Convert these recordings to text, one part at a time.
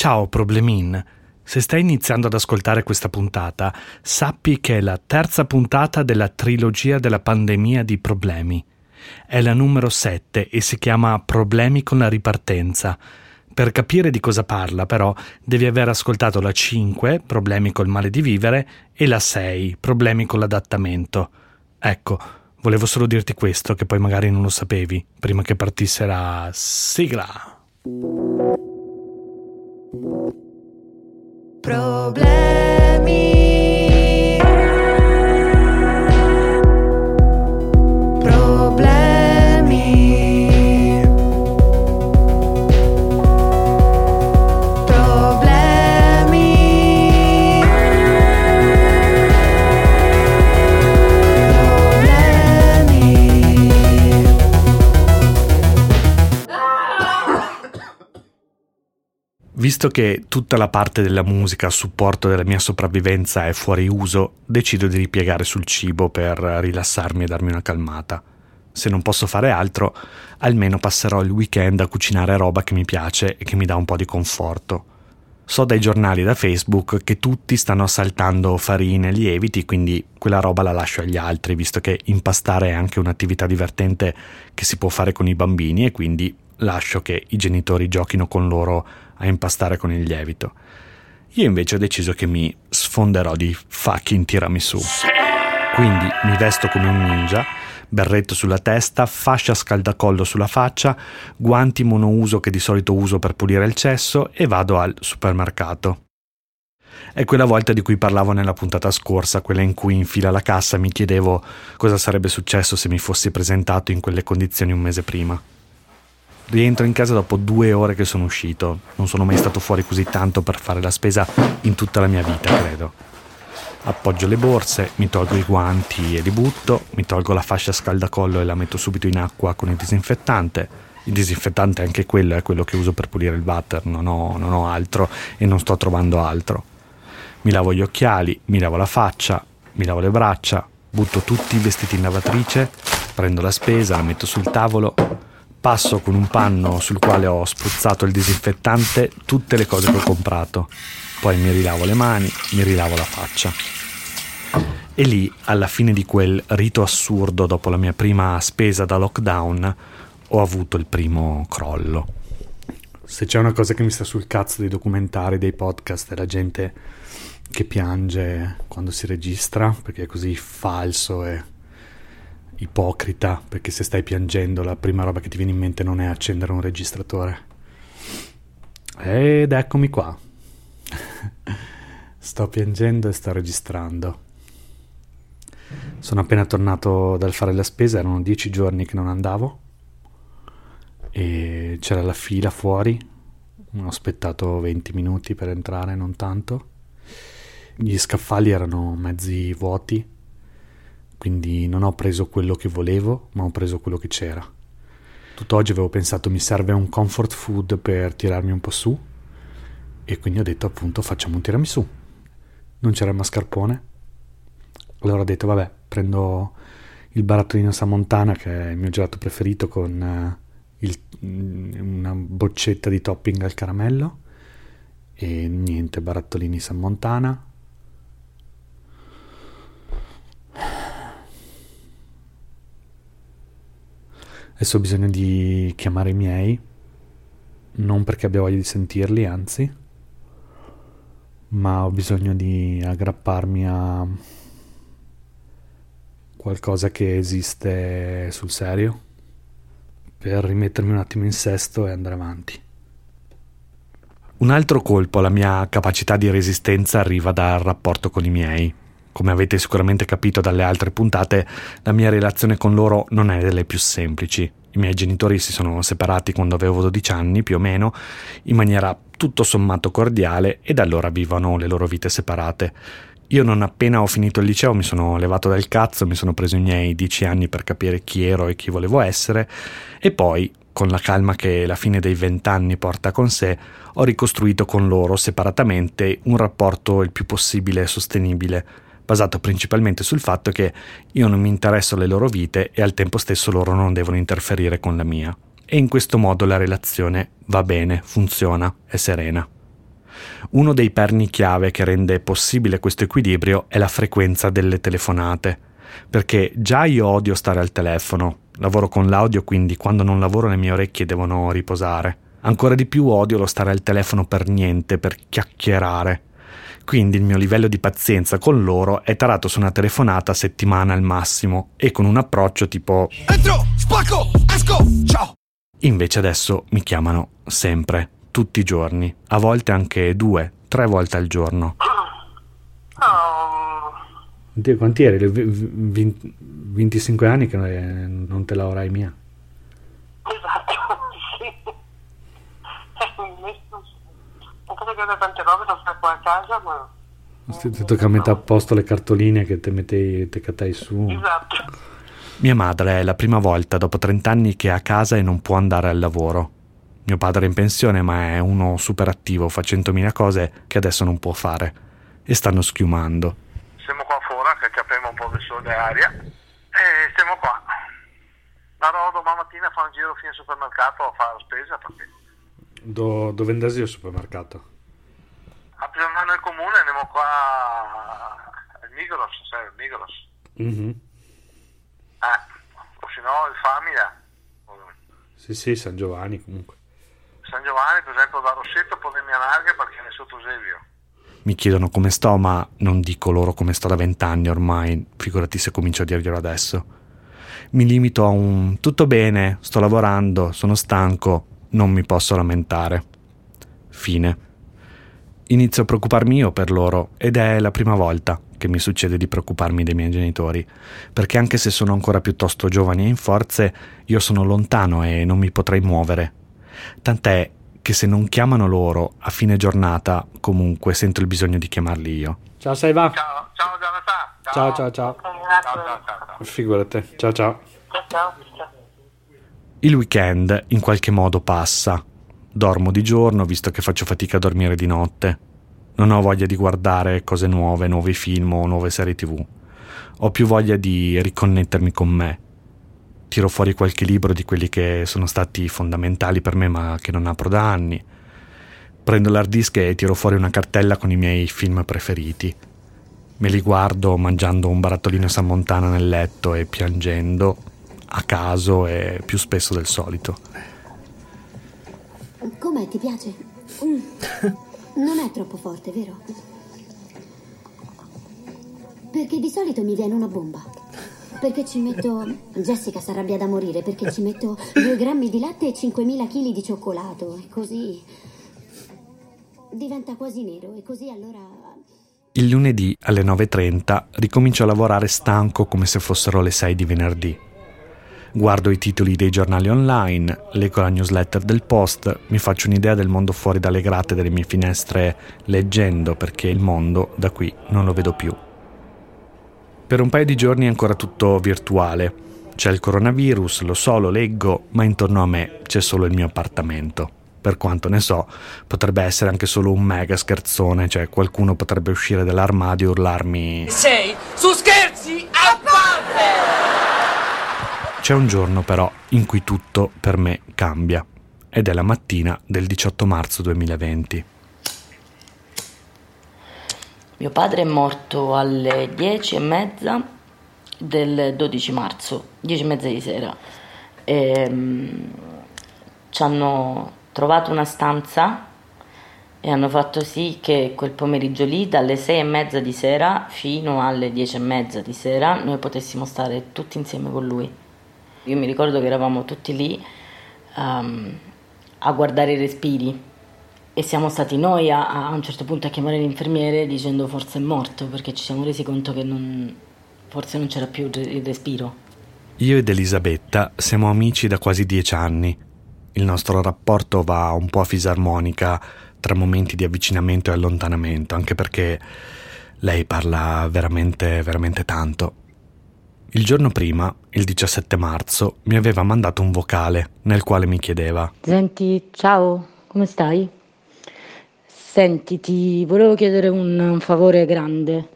Ciao Problemin. Se stai iniziando ad ascoltare questa puntata, sappi che è la terza puntata della trilogia della pandemia di problemi. È la numero 7 e si chiama Problemi con la ripartenza. Per capire di cosa parla, però, devi aver ascoltato la 5, Problemi col male di vivere, e la 6, Problemi con l'adattamento. Ecco, volevo solo dirti questo, che poi magari non lo sapevi, prima che partisse la sigla. Problemi. Visto che tutta la parte della musica a supporto della mia sopravvivenza è fuori uso, decido di ripiegare sul cibo per rilassarmi e darmi una calmata. Se non posso fare altro, almeno passerò il weekend a cucinare roba che mi piace e che mi dà un po' di conforto. So dai giornali e da Facebook che tutti stanno assaltando farine e lieviti, quindi quella roba la lascio agli altri, visto che impastare è anche un'attività divertente che si può fare con i bambini e quindi lascio che i genitori giochino con loro a impastare con il lievito. Io invece ho deciso che mi sfonderò di fucking tiramisù. Quindi mi vesto come un ninja, berretto sulla testa, fascia scaldacollo sulla faccia, guanti monouso che di solito uso per pulire il cesso e vado al supermercato. È quella volta di cui parlavo nella puntata scorsa, quella in cui in fila alla cassa mi chiedevo cosa sarebbe successo se mi fossi presentato in quelle condizioni un mese prima. Rientro in casa dopo due ore che sono uscito. Non sono mai stato fuori così tanto per fare la spesa in tutta la mia vita, credo. Appoggio le borse, mi tolgo i guanti e li butto, mi tolgo la fascia scaldacollo e la metto subito in acqua con il disinfettante. Il disinfettante anche quello è quello che uso per pulire il water, non ho, non ho altro e non sto trovando altro. Mi lavo gli occhiali, mi lavo la faccia, mi lavo le braccia, butto tutti i vestiti in lavatrice, prendo la spesa, la metto sul tavolo, passo con un panno sul quale ho spruzzato il disinfettante tutte le cose che ho comprato. Poi mi rilavo le mani, mi rilavo la faccia. E lì, alla fine di quel rito assurdo dopo la mia prima spesa da lockdown, ho avuto il primo crollo. Se c'è una cosa che mi sta sul cazzo dei documentari, dei podcast, è la gente che piange quando si registra, perché è così falso e ipocrita, perché se stai piangendo la prima roba che ti viene in mente non è accendere un registratore. Ed eccomi qua. sto piangendo e sto registrando. Sono appena tornato dal fare la spesa, erano dieci giorni che non andavo e c'era la fila fuori, ho aspettato 20 minuti per entrare, non tanto. Gli scaffali erano mezzi vuoti, quindi non ho preso quello che volevo, ma ho preso quello che c'era. Tutt'oggi avevo pensato mi serve un comfort food per tirarmi un po' su e quindi ho detto appunto facciamo un tiramisù. Non c'era il mascarpone, allora ho detto vabbè prendo il barattolino Samontana che è il mio gelato preferito con eh, il- una boccetta di topping al caramello e niente barattolini Samontana Adesso ho bisogno di chiamare i miei, non perché abbia voglia di sentirli, anzi, ma ho bisogno di aggrapparmi a qualcosa che esiste sul serio per rimettermi un attimo in sesto e andare avanti. Un altro colpo alla mia capacità di resistenza arriva dal rapporto con i miei. Come avete sicuramente capito dalle altre puntate, la mia relazione con loro non è delle più semplici. I miei genitori si sono separati quando avevo 12 anni, più o meno, in maniera tutto sommato cordiale e da allora vivono le loro vite separate. Io non appena ho finito il liceo mi sono levato dal cazzo, mi sono preso i miei dieci anni per capire chi ero e chi volevo essere e poi, con la calma che la fine dei vent'anni porta con sé, ho ricostruito con loro separatamente un rapporto il più possibile sostenibile basato principalmente sul fatto che io non mi interesso alle loro vite e al tempo stesso loro non devono interferire con la mia. E in questo modo la relazione va bene, funziona, è serena. Uno dei perni chiave che rende possibile questo equilibrio è la frequenza delle telefonate, perché già io odio stare al telefono, lavoro con l'audio quindi quando non lavoro le mie orecchie devono riposare. Ancora di più odio lo stare al telefono per niente, per chiacchierare. Quindi il mio livello di pazienza con loro è tarato su una telefonata a settimana al massimo e con un approccio tipo Entro, spacco, esco, ciao. Invece adesso mi chiamano sempre, tutti i giorni, a volte anche due, tre volte al giorno. Oh. Quanti eri? 20, 25 anni che non te lavorai mia? Esatto, sì. Posso chiedere tante cose, sto qua a casa, ma... Ti, ti tocca mettere a posto le cartoline che te mettevi, te cattai su. Esatto. Mia madre è la prima volta dopo 30 anni che è a casa e non può andare al lavoro. Mio padre è in pensione ma è uno super attivo, fa centomila cose che adesso non può fare. E stanno schiumando. Siamo qua fuori che capiamo un po' di sole aria e stiamo qua. Vado domani mattina a fare un giro fino al supermercato a fare la spesa perché Do, dove andasi al supermercato? A Pisanano nel comune andiamo qua al Migros, sai, il Migros. Mm-hmm. Eh, o se no il Famiglia. Sì, sì, San Giovanni comunque. San Giovanni, per esempio, da Rossetto potremmo andare perché è sotto Sevio. Mi chiedono come sto, ma non dico loro come sto da vent'anni ormai, figurati se comincio a dirglielo adesso. Mi limito a un tutto bene, sto lavorando, sono stanco, non mi posso lamentare. Fine. Inizio a preoccuparmi io per loro ed è la prima volta che mi succede di preoccuparmi dei miei genitori, perché anche se sono ancora piuttosto giovani e in forze, io sono lontano e non mi potrei muovere. Tant'è che se non chiamano loro a fine giornata, comunque sento il bisogno di chiamarli io. Ciao Saiva. Ciao, ciao Gianata. Ciao, ciao, ciao. Ciao, ciao, ciao. Figurati. Ciao, ciao. Ciao, ciao. Il weekend in qualche modo passa. Dormo di giorno visto che faccio fatica a dormire di notte. Non ho voglia di guardare cose nuove, nuovi film o nuove serie tv. Ho più voglia di riconnettermi con me. Tiro fuori qualche libro di quelli che sono stati fondamentali per me ma che non apro da anni. Prendo l'hard disk e tiro fuori una cartella con i miei film preferiti. Me li guardo mangiando un barattolino San Montana nel letto e piangendo a caso e più spesso del solito. Com'è, ti piace? Mm. Non è troppo forte, vero? Perché di solito mi viene una bomba. Perché ci metto... Jessica si arrabbia da morire perché ci metto due grammi di latte e 5.000 kg di cioccolato. E così... Diventa quasi nero e così allora... Il lunedì alle 9.30 ricomincio a lavorare stanco come se fossero le 6 di venerdì. Guardo i titoli dei giornali online, leggo la newsletter del post, mi faccio un'idea del mondo fuori dalle grate delle mie finestre leggendo perché il mondo da qui non lo vedo più. Per un paio di giorni è ancora tutto virtuale. C'è il coronavirus, lo so, lo leggo, ma intorno a me c'è solo il mio appartamento. Per quanto ne so, potrebbe essere anche solo un mega scherzone, cioè qualcuno potrebbe uscire dall'armadio e urlarmi Sei su scherzi a parte! C'è un giorno però in cui tutto per me cambia ed è la mattina del 18 marzo 2020. Mio padre è morto alle 10 e mezza del 12 marzo, 10 e mezza di sera. E, um, ci hanno trovato una stanza e hanno fatto sì che quel pomeriggio lì, dalle 6 e mezza di sera fino alle 10 e mezza di sera, noi potessimo stare tutti insieme con lui. Io mi ricordo che eravamo tutti lì um, a guardare i respiri e siamo stati noi a, a, un certo punto a chiamare l'infermiere dicendo forse è morto perché ci siamo resi conto che non, forse non c'era più il respiro. Io ed Elisabetta siamo amici da quasi dieci anni. Il nostro rapporto va un po' a fisarmonica tra momenti di avvicinamento e allontanamento, anche perché lei parla veramente, veramente tanto. Il giorno prima, il 17 marzo, mi aveva mandato un vocale nel quale mi chiedeva Senti, ciao, come stai? Senti, ti volevo chiedere un, favore grande.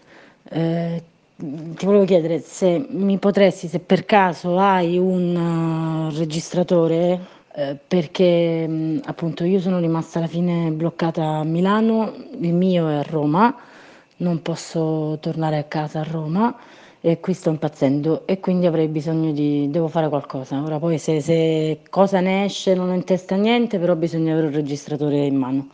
Eh, ti volevo chiedere se mi potresti, se per caso hai un uh, registratore, eh, perché mh, appunto io sono rimasta alla fine bloccata a Milano, il mio è a Roma, non posso tornare a casa a Roma e qui sto impazzendo e quindi avrei bisogno di, devo fare qualcosa. Ora poi se, se cosa ne esce non ho in testa niente, però bisogna avere un registratore in mano.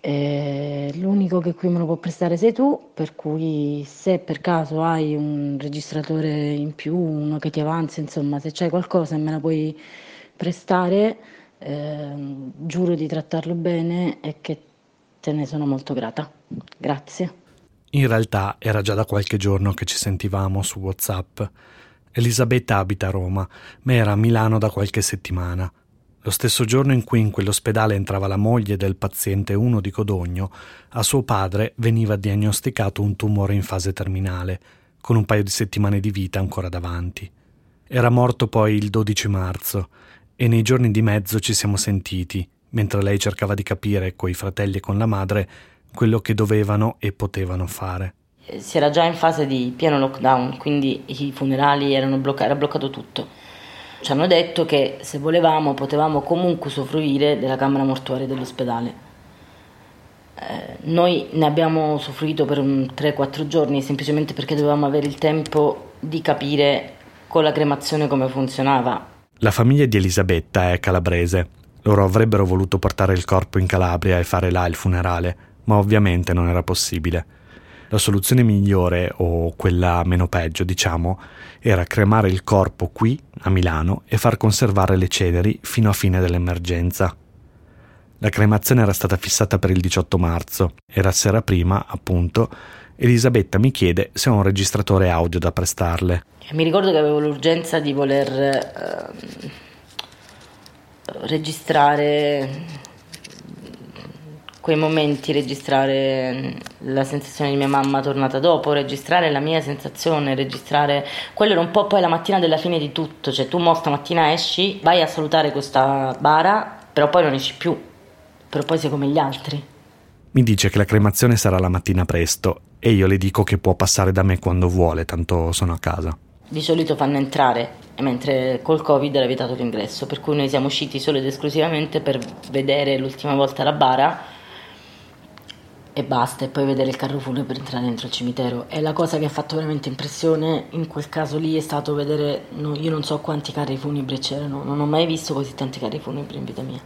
Eh, l'unico che qui me lo può prestare sei tu, per cui se per caso hai un registratore in più, uno che ti avanza, insomma, se c'hai qualcosa e me la puoi prestare, eh, giuro di trattarlo bene e che te ne sono molto grata. Grazie. In realtà era già da qualche giorno che ci sentivamo su WhatsApp. Elisabetta abita a Roma, ma era a Milano da qualche settimana. Lo stesso giorno in cui in quell'ospedale entrava la moglie del paziente 1 di Codogno, a suo padre veniva diagnosticato un tumore in fase terminale, con un paio di settimane di vita ancora davanti. Era morto poi il 12 marzo e nei giorni di mezzo ci siamo sentiti, mentre lei cercava di capire coi fratelli e con la madre quello che dovevano e potevano fare. Si era già in fase di pieno lockdown, quindi i funerali erano bloccati, era bloccato tutto ci hanno detto che se volevamo potevamo comunque usufruire della camera mortuaria dell'ospedale. Eh, noi ne abbiamo usufruito per 3-4 giorni semplicemente perché dovevamo avere il tempo di capire con la cremazione come funzionava. La famiglia di Elisabetta è calabrese. Loro avrebbero voluto portare il corpo in Calabria e fare là il funerale, ma ovviamente non era possibile. La soluzione migliore, o quella meno peggio, diciamo, era cremare il corpo qui, a Milano, e far conservare le ceneri fino a fine dell'emergenza. La cremazione era stata fissata per il 18 marzo e la sera prima, appunto, Elisabetta mi chiede se ho un registratore audio da prestarle. Mi ricordo che avevo l'urgenza di voler eh, registrare quei momenti, registrare la sensazione di mia mamma tornata dopo, registrare la mia sensazione, registrare... Quello era un po' poi la mattina della fine di tutto, cioè tu mo stamattina esci, vai a salutare questa bara, però poi non esci più, però poi sei come gli altri. Mi dice che la cremazione sarà la mattina presto e io le dico che può passare da me quando vuole, tanto sono a casa. Di solito fanno entrare, mentre col Covid era vietato l'ingresso, per cui noi siamo usciti solo ed esclusivamente per vedere l'ultima volta la bara e basta, e poi vedere il carro funebre entrare dentro il cimitero. E la cosa che ha fatto veramente impressione in quel caso lì è stato vedere, no, io non so quanti carri funebri c'erano, non ho mai visto così tanti carri funebri in vita mia.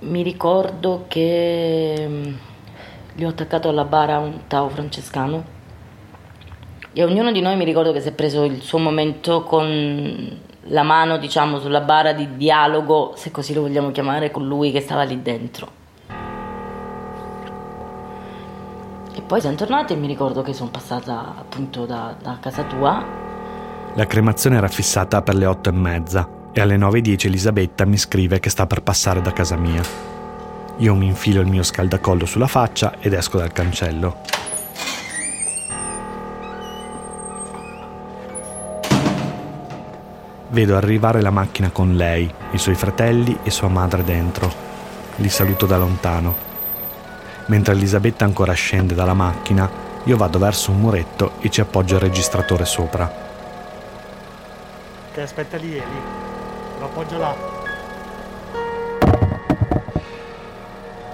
Mi ricordo che mm, gli ho attaccato alla bara un tao francescano e ognuno di noi mi ricordo che si è preso il suo momento con la mano, diciamo, sulla bara di dialogo, se così lo vogliamo chiamare, con lui che stava lì dentro poi siamo tornati e mi ricordo che sono passata appunto da, da casa tua. La cremazione era fissata per le otto e mezza e alle 9.10 Elisabetta mi scrive che sta per passare da casa mia. Io mi infilo il mio scaldacollo sulla faccia ed esco dal cancello. Vedo arrivare la macchina con lei, i suoi fratelli e sua madre dentro. Li saluto da lontano. Mentre Elisabetta ancora scende dalla macchina, io vado verso un muretto e ci appoggio il registratore sopra. Che aspetta lì, Eli. Lo appoggio là.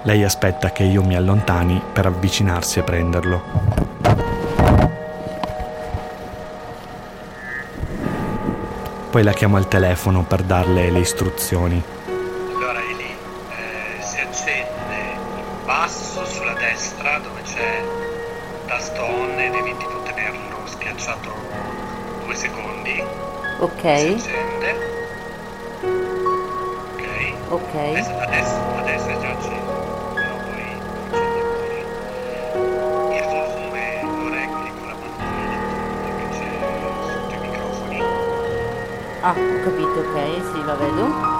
Lei aspetta che io mi allontani per avvicinarsi e prenderlo. Poi la chiamo al telefono per darle le istruzioni. Ok. Accende. Ok. Ok. Adesso, adesso, adesso è già acceso. Però poi Il volume lo regoli con la bandolina che c'è sotto i microfoni. Ah, ho capito, ok, sì, la vedo.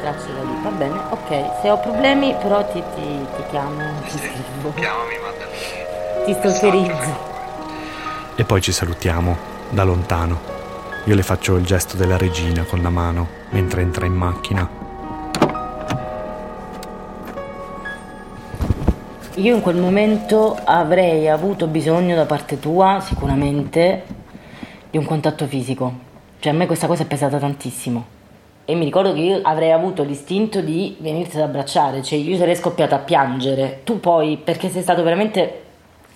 Tracce da lì, va bene, ok. Se ho problemi però ti, ti, ti chiamo, ti scrivo. Chiamami, mandami. Ti stalkerizzo. E poi ci salutiamo, da lontano. Io le faccio il gesto della regina con la mano mentre entra in macchina. Io in quel momento avrei avuto bisogno da parte tua, sicuramente, di un contatto fisico. Cioè a me questa cosa è pesata tantissimo. E mi ricordo che io avrei avuto l'istinto di venirti ad abbracciare, cioè io sarei scoppiata a piangere. Tu poi, perché sei stato veramente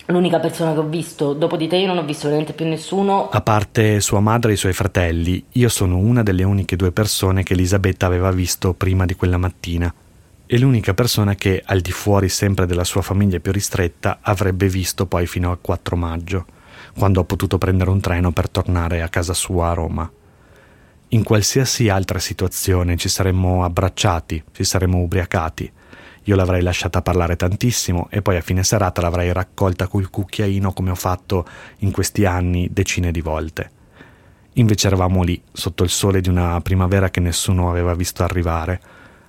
l'unica persona che ho visto, dopo di te io non ho visto veramente più nessuno. A parte sua madre e i suoi fratelli, io sono una delle uniche due persone che Elisabetta aveva visto prima di quella mattina. E l'unica persona che, al di fuori sempre della sua famiglia più ristretta, avrebbe visto poi fino al 4 maggio, quando ho potuto prendere un treno per tornare a casa sua a Roma. In qualsiasi altra situazione ci saremmo abbracciati, ci saremmo ubriacati. Io l'avrei lasciata parlare tantissimo e poi a fine serata l'avrei raccolta col cucchiaino come ho fatto in questi anni decine di volte. Invece eravamo lì, sotto il sole di una primavera che nessuno aveva visto arrivare,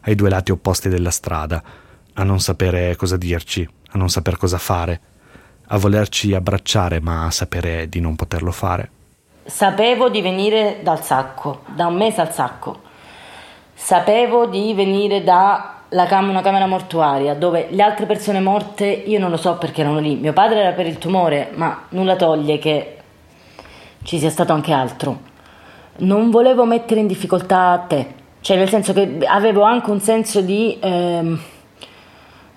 ai due lati opposti della strada, a non sapere cosa dirci, a non saper cosa fare, a volerci abbracciare ma a sapere di non poterlo fare. Sapevo di venire dal sacco, da un mese al sacco. Sapevo di venire da cam- una camera mortuaria dove le altre persone morte io non lo so perché erano lì. Mio padre era per il tumore, ma nulla toglie che ci sia stato anche altro. Non volevo mettere in difficoltà te, cioè nel senso che avevo anche un senso di ehm,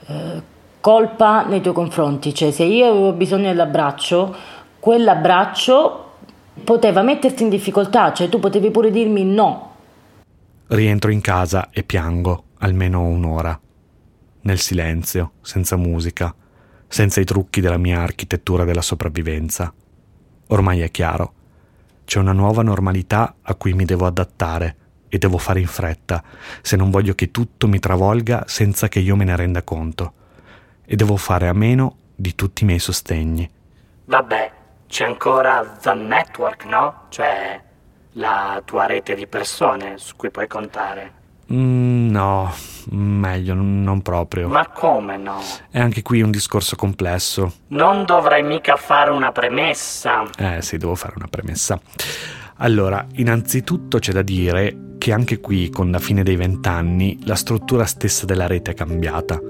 eh, colpa nei tuoi confronti, cioè se io avevo bisogno dell'abbraccio, quell'abbraccio poteva metterti in difficoltà, cioè tu potevi pure dirmi no. Rientro in casa e piango almeno un'ora. Nel silenzio, senza musica, senza i trucchi della mia architettura della sopravvivenza. Ormai è chiaro. C'è una nuova normalità a cui mi devo adattare e devo fare in fretta, se non voglio che tutto mi travolga senza che io me ne renda conto. E devo fare a meno di tutti i miei sostegni. Vabbè, c'è ancora The Network, no? Cioè la tua rete di persone su cui puoi contare. Mm, no, meglio, non proprio. Ma come no? È anche qui un discorso complesso. Non dovrai mica fare una premessa. Eh sì, devo fare una premessa. Allora, innanzitutto c'è da dire che anche qui, con la fine dei vent'anni, la struttura stessa della rete è cambiata.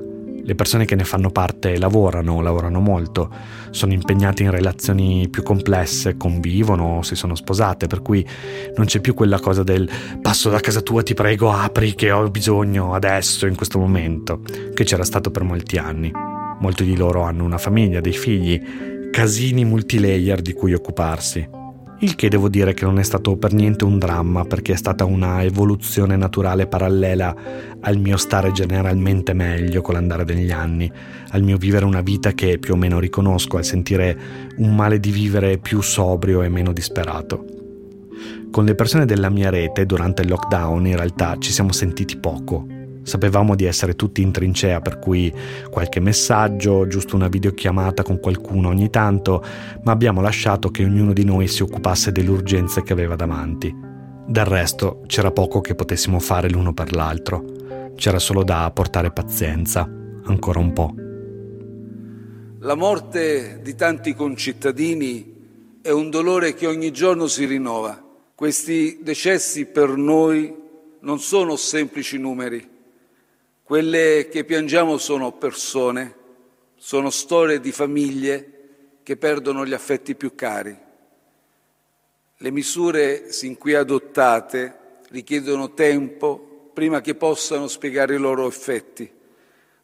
Le persone che ne fanno parte lavorano, lavorano molto, sono impegnate in relazioni più complesse, convivono, si sono sposate, per cui non c'è più quella cosa del passo da casa tua, ti prego, apri che ho bisogno adesso, in questo momento, che c'era stato per molti anni. Molti di loro hanno una famiglia, dei figli, casini multilayer di cui occuparsi. Il che devo dire che non è stato per niente un dramma perché è stata una evoluzione naturale parallela al mio stare generalmente meglio con l'andare degli anni, al mio vivere una vita che più o meno riconosco, al sentire un male di vivere più sobrio e meno disperato. Con le persone della mia rete durante il lockdown in realtà ci siamo sentiti poco. Sapevamo di essere tutti in trincea, per cui qualche messaggio, giusto una videochiamata con qualcuno ogni tanto, ma abbiamo lasciato che ognuno di noi si occupasse delle urgenze che aveva davanti. Del resto c'era poco che potessimo fare l'uno per l'altro. C'era solo da portare pazienza, ancora un po'. La morte di tanti concittadini è un dolore che ogni giorno si rinnova. Questi decessi per noi non sono semplici numeri. Quelle che piangiamo sono persone, sono storie di famiglie che perdono gli affetti più cari. Le misure sin qui adottate richiedono tempo prima che possano spiegare i loro effetti.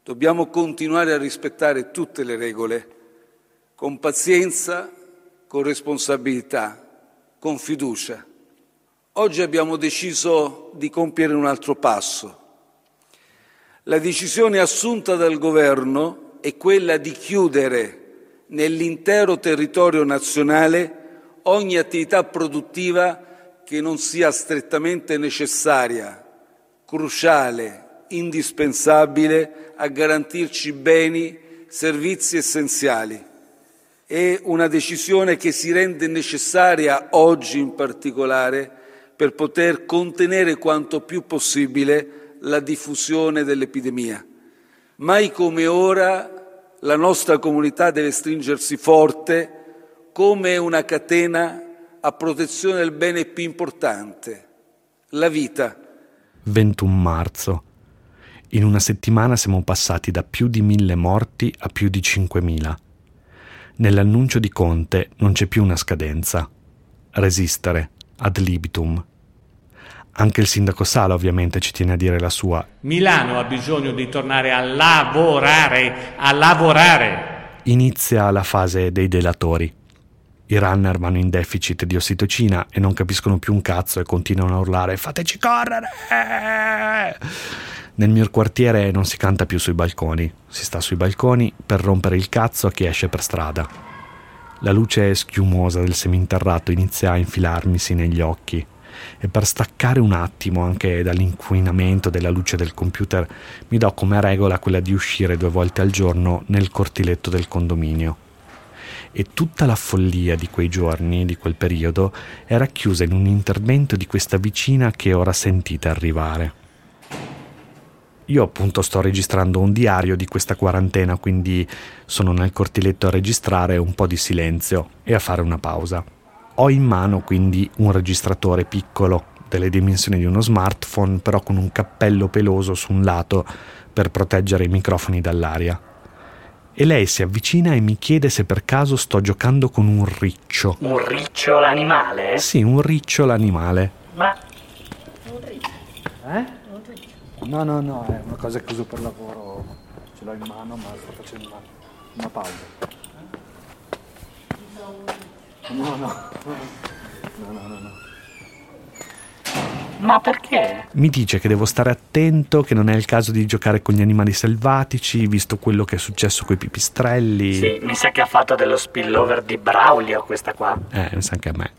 Dobbiamo continuare a rispettare tutte le regole, con pazienza, con responsabilità, con fiducia. Oggi abbiamo deciso di compiere un altro passo. La decisione assunta dal Governo è quella di chiudere nell'intero territorio nazionale ogni attività produttiva che non sia strettamente necessaria, cruciale, indispensabile a garantirci beni, servizi essenziali. È una decisione che si rende necessaria oggi in particolare per poter contenere quanto più possibile la diffusione dell'epidemia. Mai come ora la nostra comunità deve stringersi forte come una catena a protezione del bene più importante, la vita. 21 marzo. In una settimana siamo passati da più di mille morti a più di 5.000. Nell'annuncio di Conte non c'è più una scadenza. Resistere, ad libitum. Anche il sindaco Sala ovviamente ci tiene a dire la sua. Milano ha bisogno di tornare a lavorare, a lavorare. Inizia la fase dei delatori. I runner vanno in deficit di ossitocina e non capiscono più un cazzo e continuano a urlare fateci correre! Nel mio quartiere non si canta più sui balconi, si sta sui balconi per rompere il cazzo a chi esce per strada. La luce schiumosa del seminterrato inizia a infilarmisi negli occhi e per staccare un attimo anche dall'inquinamento della luce del computer mi do come regola quella di uscire due volte al giorno nel cortiletto del condominio e tutta la follia di quei giorni, di quel periodo, è racchiusa in un intervento di questa vicina che ora sentite arrivare. Io appunto sto registrando un diario di questa quarantena, quindi sono nel cortiletto a registrare un po' di silenzio e a fare una pausa. Ho in mano quindi un registratore piccolo, delle dimensioni di uno smartphone, però con un cappello peloso su un lato per proteggere i microfoni dall'aria e lei si avvicina e mi chiede se per caso sto giocando con un riccio. Un riccio l'animale? Sì, un riccio l'animale. Ma... Eh? No, no, no, è una cosa che uso per lavoro, ce l'ho in mano ma sto facendo una, una pausa. No, no, no, no, no, no. Ma perché? Mi dice che devo stare attento, che non è il caso di giocare con gli animali selvatici, visto quello che è successo con i pipistrelli. Sì, mi sa che ha fatto dello spillover di Braulio questa qua. Eh, mi sa anche a me.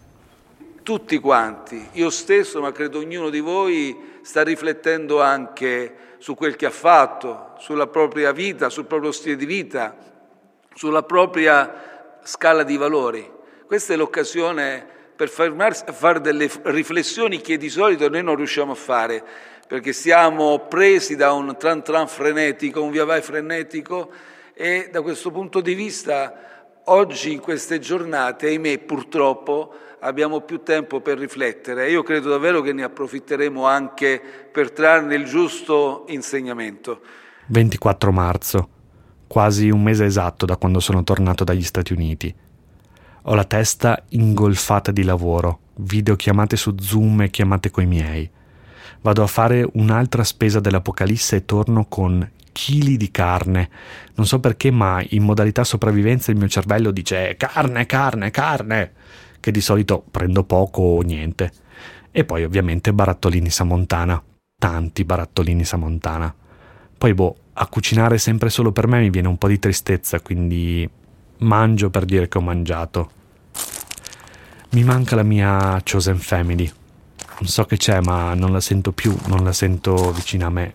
Tutti quanti, io stesso, ma credo ognuno di voi sta riflettendo anche su quel che ha fatto, sulla propria vita, sul proprio stile di vita, sulla propria scala di valori. Questa è l'occasione per fermarsi a fare delle riflessioni che di solito noi non riusciamo a fare, perché siamo presi da un tran tran frenetico, un via vai frenetico e da questo punto di vista oggi in queste giornate, ahimè purtroppo, abbiamo più tempo per riflettere io credo davvero che ne approfitteremo anche per trarne il giusto insegnamento. 24 marzo, quasi un mese esatto da quando sono tornato dagli Stati Uniti. Ho la testa ingolfata di lavoro, videochiamate su Zoom e chiamate coi miei. Vado a fare un'altra spesa dell'Apocalisse e torno con chili di carne. Non so perché, ma in modalità sopravvivenza il mio cervello dice carne, carne, carne, che di solito prendo poco o niente. E poi ovviamente barattolini Samontana. Tanti barattolini Samontana. Poi boh, a cucinare sempre solo per me mi viene un po' di tristezza, quindi mangio per dire che ho mangiato. Mi manca la mia chosen family. Non so che c'è, ma non la sento più, non la sento vicina a me.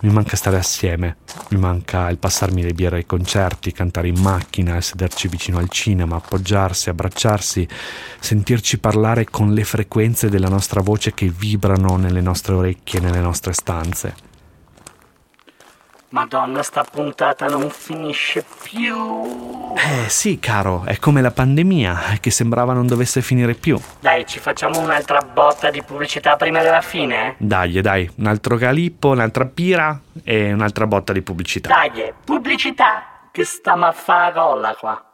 Mi manca stare assieme, mi manca il passarmi le birre ai concerti, cantare in macchina, sederci vicino al cinema, appoggiarsi, abbracciarsi, sentirci parlare con le frequenze della nostra voce che vibrano nelle nostre orecchie, nelle nostre stanze. Madonna, sta puntata non finisce più. Eh sì, caro, è come la pandemia, che sembrava non dovesse finire più. Dai, ci facciamo un'altra botta di pubblicità prima della fine? Dai, dai, un altro galippo, un'altra pira e un'altra botta di pubblicità. Dai, pubblicità! Che stiamo a fare rolla qua.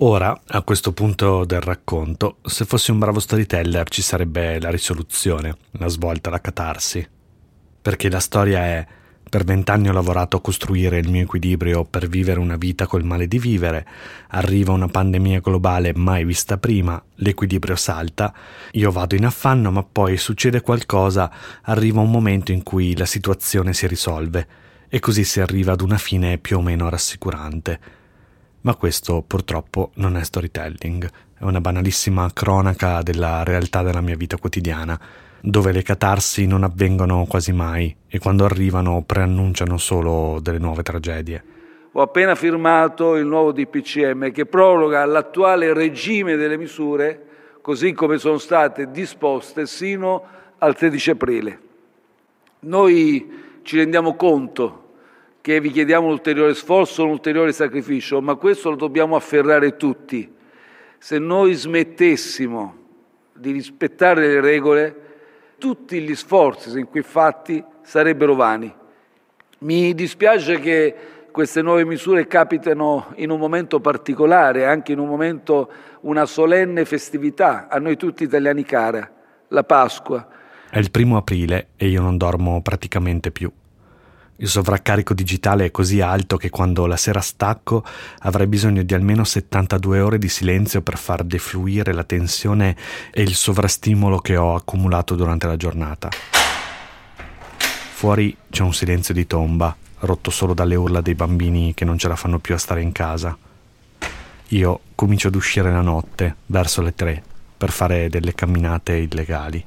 Ora, a questo punto del racconto, se fossi un bravo storyteller ci sarebbe la risoluzione, la svolta, la catarsi. Perché la storia è per vent'anni ho lavorato a costruire il mio equilibrio per vivere una vita col male di vivere, arriva una pandemia globale mai vista prima, l'equilibrio salta, io vado in affanno ma poi succede qualcosa, arriva un momento in cui la situazione si risolve e così si arriva ad una fine più o meno rassicurante. Ma questo purtroppo non è storytelling, è una banalissima cronaca della realtà della mia vita quotidiana, dove le catarsi non avvengono quasi mai e quando arrivano preannunciano solo delle nuove tragedie. Ho appena firmato il nuovo DPCM che proroga l'attuale regime delle misure così come sono state disposte sino al 13 aprile. Noi ci rendiamo conto che vi chiediamo un ulteriore sforzo, un ulteriore sacrificio, ma questo lo dobbiamo afferrare tutti. Se noi smettessimo di rispettare le regole, tutti gli sforzi sin qui fatti sarebbero vani. Mi dispiace che queste nuove misure capitano in un momento particolare, anche in un momento, una solenne festività, a noi tutti italiani cara, la Pasqua. È il primo aprile e io non dormo praticamente più. Il sovraccarico digitale è così alto che quando la sera stacco avrei bisogno di almeno 72 ore di silenzio per far defluire la tensione e il sovrastimolo che ho accumulato durante la giornata. Fuori c'è un silenzio di tomba, rotto solo dalle urla dei bambini che non ce la fanno più a stare in casa. Io comincio ad uscire la notte, verso le tre, per fare delle camminate illegali.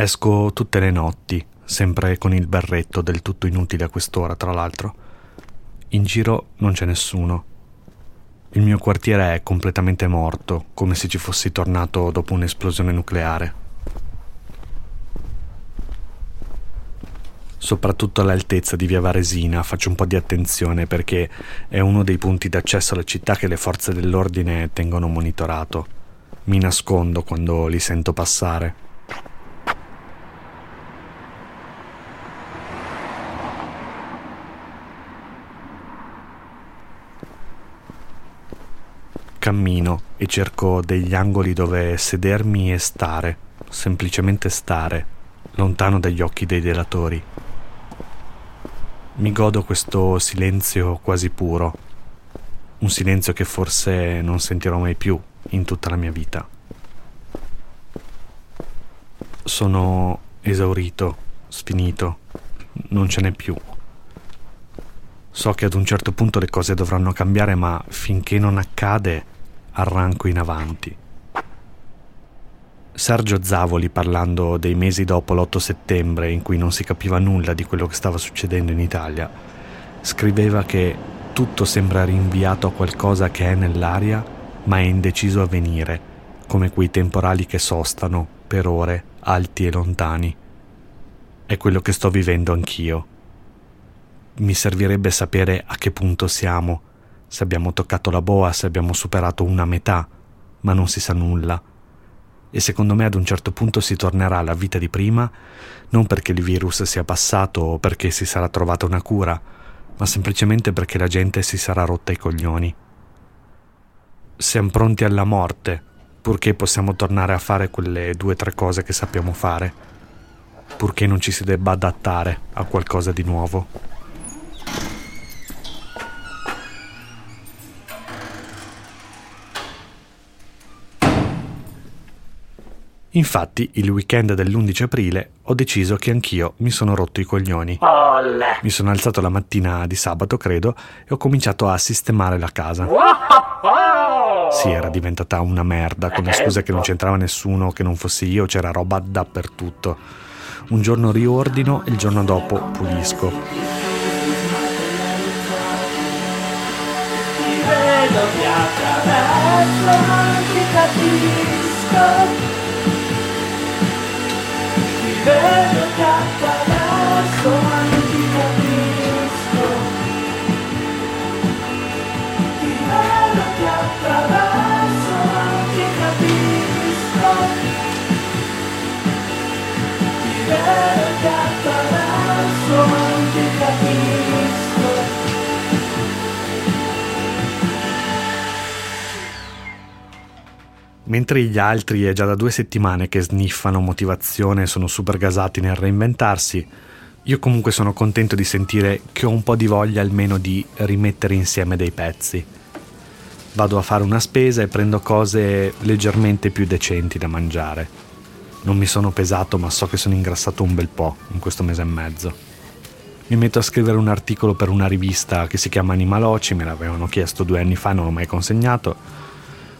Esco tutte le notti, sempre con il berretto del tutto inutile a quest'ora, tra l'altro. In giro non c'è nessuno. Il mio quartiere è completamente morto, come se ci fossi tornato dopo un'esplosione nucleare. Soprattutto all'altezza di via Varesina faccio un po' di attenzione perché è uno dei punti d'accesso alla città che le forze dell'ordine tengono monitorato. Mi nascondo quando li sento passare. Cammino e cerco degli angoli dove sedermi e stare, semplicemente stare, lontano dagli occhi dei delatori. Mi godo questo silenzio quasi puro, un silenzio che forse non sentirò mai più in tutta la mia vita. Sono esaurito, sfinito, non ce n'è più. So che ad un certo punto le cose dovranno cambiare, ma finché non accade, arranco in avanti. Sergio Zavoli, parlando dei mesi dopo l'8 settembre, in cui non si capiva nulla di quello che stava succedendo in Italia, scriveva che tutto sembra rinviato a qualcosa che è nell'aria, ma è indeciso a venire, come quei temporali che sostano per ore, alti e lontani. È quello che sto vivendo anch'io mi servirebbe sapere a che punto siamo, se abbiamo toccato la boa, se abbiamo superato una metà, ma non si sa nulla. E secondo me ad un certo punto si tornerà alla vita di prima, non perché il virus sia passato o perché si sarà trovata una cura, ma semplicemente perché la gente si sarà rotta i coglioni. Siamo pronti alla morte, purché possiamo tornare a fare quelle due o tre cose che sappiamo fare, purché non ci si debba adattare a qualcosa di nuovo. Infatti, il weekend dell'11 aprile ho deciso che anch'io mi sono rotto i coglioni. Olle. Mi sono alzato la mattina di sabato, credo, e ho cominciato a sistemare la casa. Wow! Sì, era diventata una merda, con le scuse che non c'entrava nessuno, che non fossi io, c'era roba dappertutto. Un giorno riordino e il giorno dopo pulisco. Ti vedo che attraverso non ti capisco vedo che attraverso non ti capisco. Ti vedo che attraverso non ti capisco. Ti vedo che attraverso non ti capisco Mentre gli altri è già da due settimane che sniffano motivazione e sono super gasati nel reinventarsi, io comunque sono contento di sentire che ho un po' di voglia almeno di rimettere insieme dei pezzi. Vado a fare una spesa e prendo cose leggermente più decenti da mangiare. Non mi sono pesato ma so che sono ingrassato un bel po' in questo mese e mezzo. Mi metto a scrivere un articolo per una rivista che si chiama Animaloci, me l'avevano chiesto due anni fa, non l'ho mai consegnato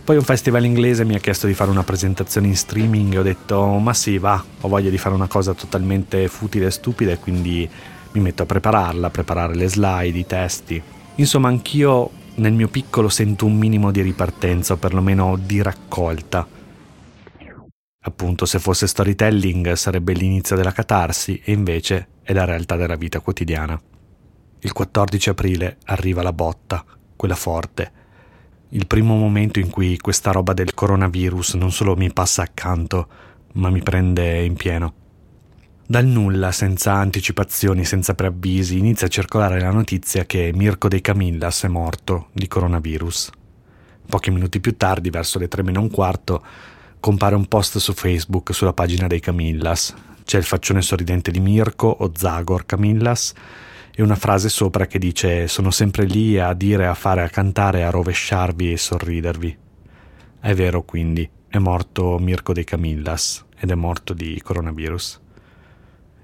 poi un festival inglese mi ha chiesto di fare una presentazione in streaming e ho detto ma sì va, ho voglia di fare una cosa totalmente futile e stupida e quindi mi metto a prepararla, a preparare le slide, i testi. Insomma anch'io nel mio piccolo sento un minimo di ripartenza o perlomeno di raccolta. Appunto se fosse storytelling sarebbe l'inizio della catarsi e invece è la realtà della vita quotidiana. Il 14 aprile arriva la botta, quella forte il primo momento in cui questa roba del coronavirus non solo mi passa accanto, ma mi prende in pieno. Dal nulla, senza anticipazioni, senza preavvisi, inizia a circolare la notizia che Mirko dei Camillas è morto di coronavirus. Pochi minuti più tardi, verso le tre meno un quarto, compare un post su Facebook sulla pagina dei Camillas. C'è il faccione sorridente di Mirko o Zagor Camillas e una frase sopra che dice sono sempre lì a dire, a fare, a cantare, a rovesciarvi e sorridervi. È vero quindi, è morto Mirko De Camillas ed è morto di coronavirus.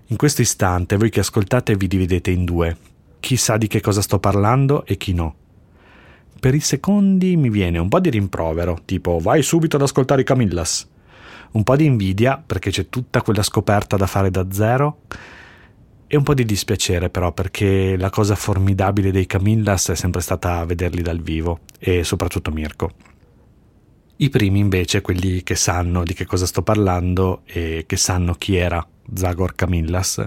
In questo istante voi che ascoltate vi dividete in due, chi sa di che cosa sto parlando e chi no. Per i secondi mi viene un po' di rimprovero, tipo vai subito ad ascoltare i Camillas, un po' di invidia perché c'è tutta quella scoperta da fare da zero e un po' di dispiacere però perché la cosa formidabile dei Camillas è sempre stata vederli dal vivo e soprattutto Mirko. I primi invece, quelli che sanno di che cosa sto parlando e che sanno chi era Zagor Camillas,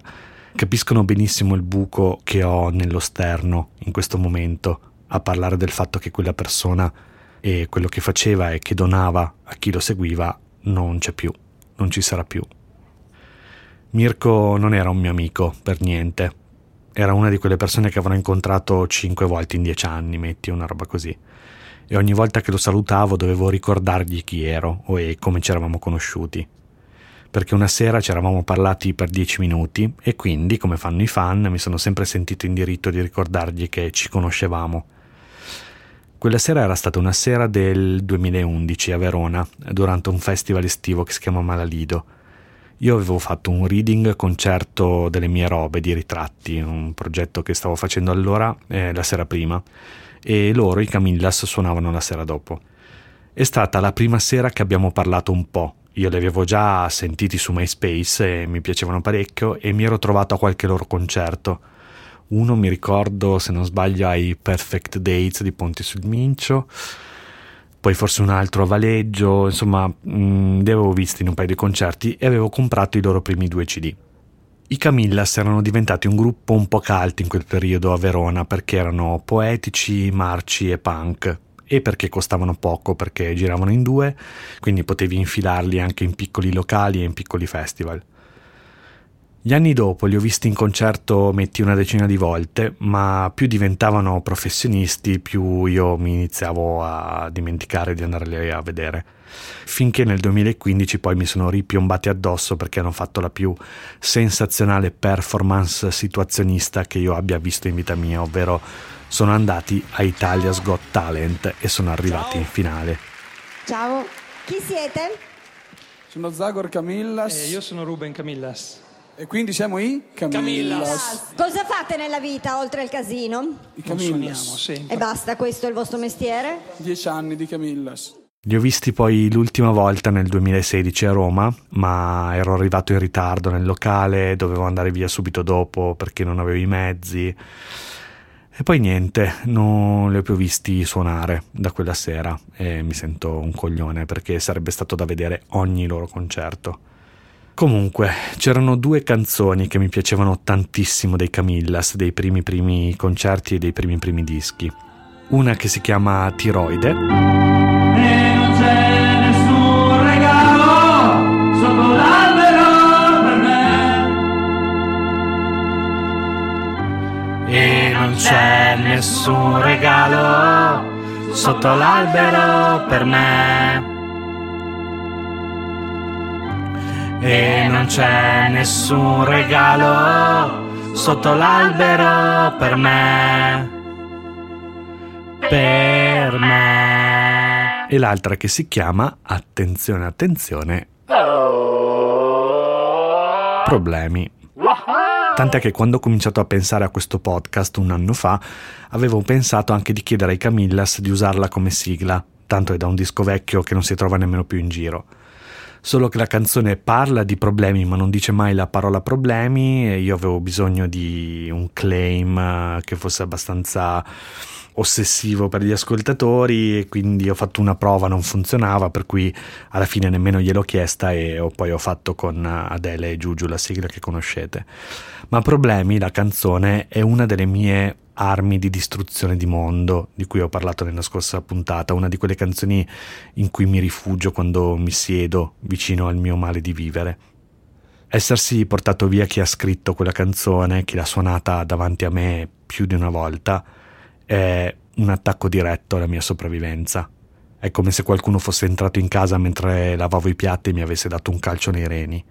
capiscono benissimo il buco che ho nello sterno in questo momento a parlare del fatto che quella persona e quello che faceva e che donava a chi lo seguiva non c'è più, non ci sarà più. Mirko non era un mio amico, per niente. Era una di quelle persone che avrò incontrato cinque volte in dieci anni, metti una roba così. E ogni volta che lo salutavo dovevo ricordargli chi ero e come ci eravamo conosciuti. Perché una sera ci eravamo parlati per dieci minuti e quindi, come fanno i fan, mi sono sempre sentito in diritto di ricordargli che ci conoscevamo. Quella sera era stata una sera del 2011 a Verona, durante un festival estivo che si chiama Malalido io avevo fatto un reading concerto delle mie robe di ritratti, un progetto che stavo facendo allora, eh, la sera prima, e loro, i Camillas, suonavano la sera dopo. È stata la prima sera che abbiamo parlato un po'. Io li avevo già sentiti su MySpace e mi piacevano parecchio e mi ero trovato a qualche loro concerto. Uno mi ricordo, se non sbaglio, ai Perfect Dates di Ponte sul Mincio poi forse un altro a Valeggio, insomma, mh, mm, li avevo visti in un paio di concerti e avevo comprato i loro primi due CD. I Camillas erano diventati un gruppo un po' cult in quel periodo a Verona perché erano poetici, marci e punk e perché costavano poco perché giravano in due, quindi potevi infilarli anche in piccoli locali e in piccoli festival. Gli anni dopo li ho visti in concerto metti una decina di volte, ma più diventavano professionisti, più io mi iniziavo a dimenticare di andarli a vedere. Finché nel 2015 poi mi sono ripiombati addosso perché hanno fatto la più sensazionale performance situazionista che io abbia visto in vita mia, ovvero sono andati a Italia's Got Talent e sono arrivati Ciao. in finale. Ciao, chi siete? Sono Zagor Camillas. Eh, io sono Ruben Camillas. E quindi siamo i Camillas. Cosa fate nella vita oltre al casino? I Camillas. E basta, questo è il vostro mestiere? Dieci anni di Camillas. Li ho visti poi l'ultima volta nel 2016 a Roma, ma ero arrivato in ritardo nel locale, dovevo andare via subito dopo perché non avevo i mezzi. E poi niente, non li ho più visti suonare da quella sera e mi sento un coglione perché sarebbe stato da vedere ogni loro concerto. Comunque, c'erano due canzoni che mi piacevano tantissimo dei Camillas, dei primi primi concerti e dei primi primi dischi. Una che si chiama Tiroide. E non c'è nessun regalo sotto l'albero per me. E non c'è nessun regalo sotto l'albero per me. E non c'è nessun regalo sotto l'albero per me. Per me. E l'altra che si chiama Attenzione, attenzione, problemi. Tant'è che quando ho cominciato a pensare a questo podcast un anno fa, avevo pensato anche di chiedere ai Camillas di usarla come sigla, tanto è da un disco vecchio che non si trova nemmeno più in giro. Solo che la canzone parla di problemi, ma non dice mai la parola problemi, e io avevo bisogno di un claim eh, che fosse abbastanza ossessivo per gli ascoltatori e quindi ho fatto una prova, non funzionava, per cui alla fine nemmeno gliel'ho chiesta e ho- poi ho fatto con Adele e Giugiu la sigla che conoscete. Ma Problemi, la canzone, è una delle mie armi di distruzione di mondo, di cui ho parlato nella scorsa puntata, una di quelle canzoni in cui mi rifugio quando mi siedo vicino al mio male di vivere. Essersi portato via chi ha scritto quella canzone, chi l'ha suonata davanti a me più di una volta, è un attacco diretto alla mia sopravvivenza. È come se qualcuno fosse entrato in casa mentre lavavo i piatti e mi avesse dato un calcio nei reni.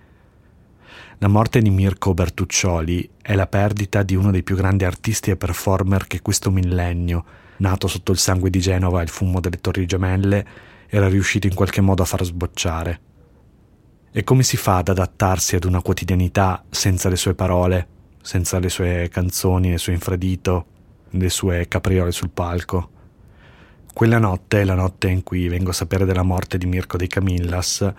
La morte di Mirko Bertuccioli è la perdita di uno dei più grandi artisti e performer che questo millennio, nato sotto il sangue di Genova e il fumo delle Torri Gemelle, era riuscito in qualche modo a far sbocciare. E come si fa ad adattarsi ad una quotidianità senza le sue parole, senza le sue canzoni, il suo infradito, le sue capriole sul palco? Quella notte, la notte in cui vengo a sapere della morte di Mirko dei Camillas,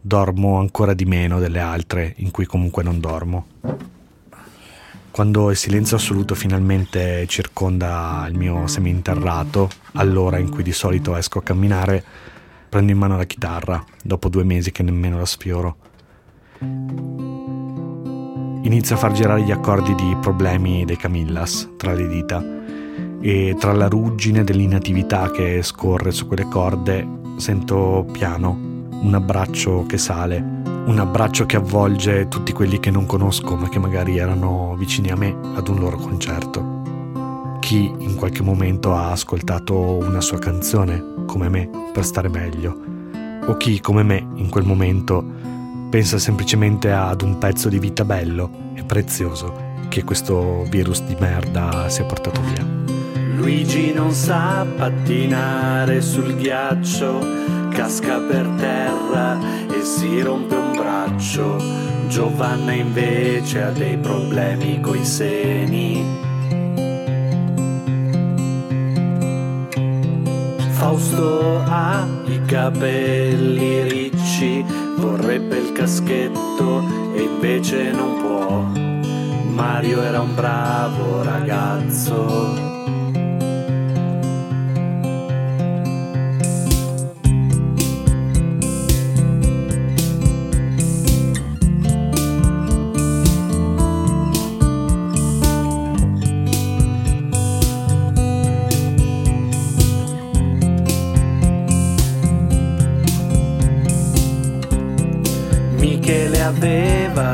dormo ancora di meno delle altre in cui comunque non dormo. Quando il silenzio assoluto finalmente circonda il mio seminterrato, all'ora in cui di solito esco a camminare, prendo in mano la chitarra, dopo due mesi che nemmeno la sfioro. Inizio a far girare gli accordi di problemi dei Camillas tra le dita e tra la ruggine dell'inatività che scorre su quelle corde sento piano un abbraccio che sale, un abbraccio che avvolge tutti quelli che non conosco ma che magari erano vicini a me ad un loro concerto. Chi in qualche momento ha ascoltato una sua canzone, come me, per stare meglio, o chi come me in quel momento pensa semplicemente ad un pezzo di vita bello e prezioso che questo virus di merda si è portato via. Luigi non sa pattinare sul ghiaccio, casca per terra e si rompe un braccio. Giovanna invece ha dei problemi coi seni. Fausto ha i capelli ricci, vorrebbe il caschetto e invece non può. Mario era un bravo ragazzo.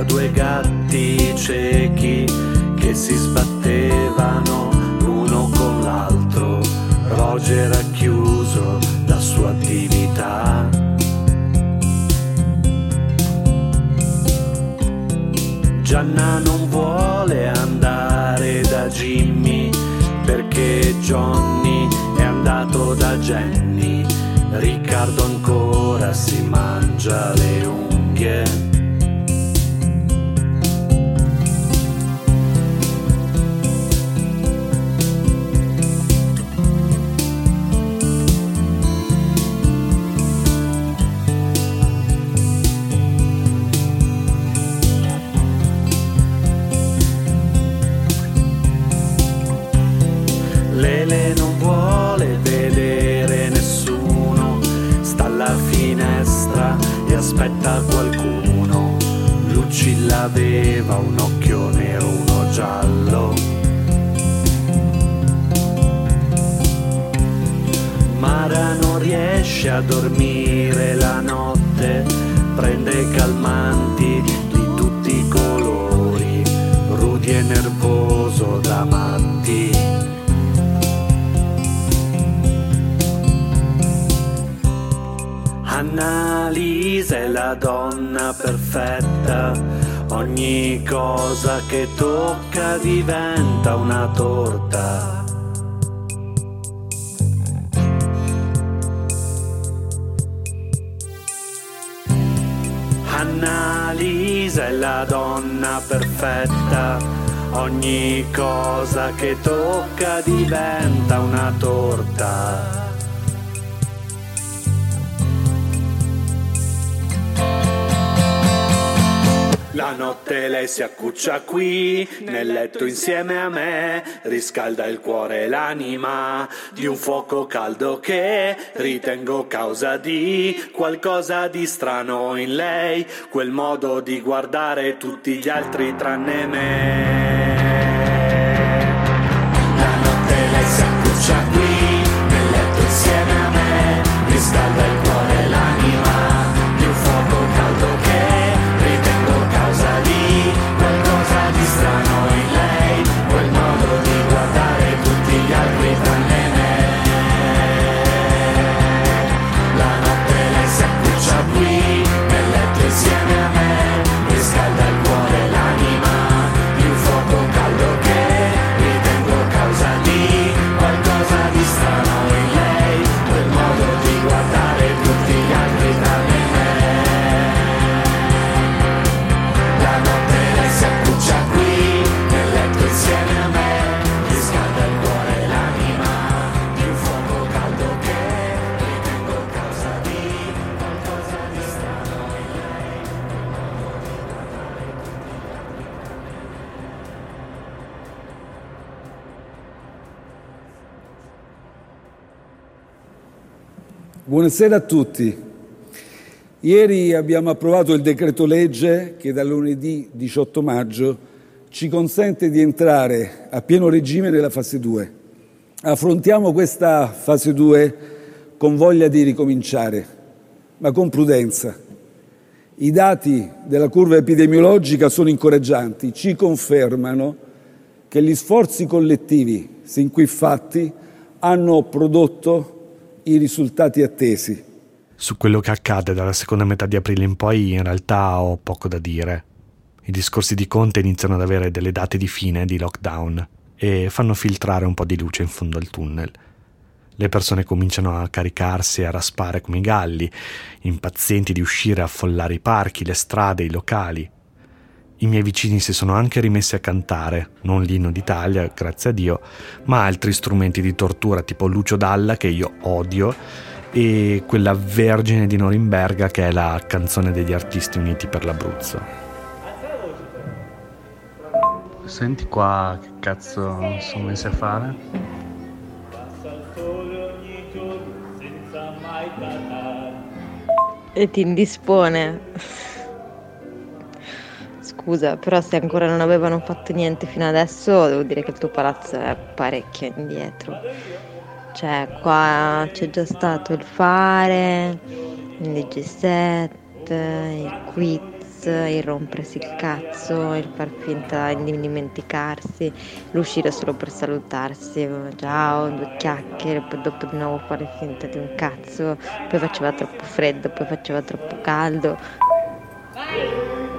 Due gatti ciechi che si sbattevano l'uno con l'altro. Roger ha chiuso la sua attività. Gianna non vuole andare da Jimmy perché Johnny è andato da Jenny. Riccardo ancora si mangia le unghie. Lucilla aveva un occhio nero, uno giallo. Mara non riesce a dormire la notte, prende calmanti di tutti i colori, Rudy è nervoso da matti. Annalisa è la donna perfetta, ogni cosa che tocca diventa una torta. Annalisa è la donna perfetta, ogni cosa che tocca diventa una torta. La notte lei si accuccia qui, nel letto insieme a me, riscalda il cuore e l'anima di un fuoco caldo che ritengo causa di qualcosa di strano in lei, quel modo di guardare tutti gli altri tranne me. Buonasera a tutti. Ieri abbiamo approvato il decreto legge che da lunedì 18 maggio ci consente di entrare a pieno regime nella fase 2. Affrontiamo questa fase 2 con voglia di ricominciare, ma con prudenza. I dati della curva epidemiologica sono incoraggianti, ci confermano che gli sforzi collettivi sin qui fatti hanno prodotto i risultati attesi. Su quello che accade dalla seconda metà di aprile in poi in realtà ho poco da dire. I discorsi di Conte iniziano ad avere delle date di fine di lockdown e fanno filtrare un po' di luce in fondo al tunnel. Le persone cominciano a caricarsi e a raspare come i galli, impazienti di uscire a affollare i parchi, le strade, i locali. I miei vicini si sono anche rimessi a cantare, non l'inno d'Italia, grazie a Dio, ma altri strumenti di tortura tipo Lucio Dalla, che io odio, e quella Vergine di Norimberga, che è la canzone degli artisti uniti per l'Abruzzo. Senti qua che cazzo sono messi a fare? E ti indispone. Scusa, però se ancora non avevano fatto niente fino adesso, devo dire che il tuo palazzo è parecchio indietro. Cioè, qua c'è già stato il fare, il DG7, il quiz, il rompersi il cazzo, il far finta di dimenticarsi, l'uscire solo per salutarsi, ciao, due chiacchiere, poi dopo di nuovo fare finta di un cazzo, poi faceva troppo freddo, poi faceva troppo caldo. Il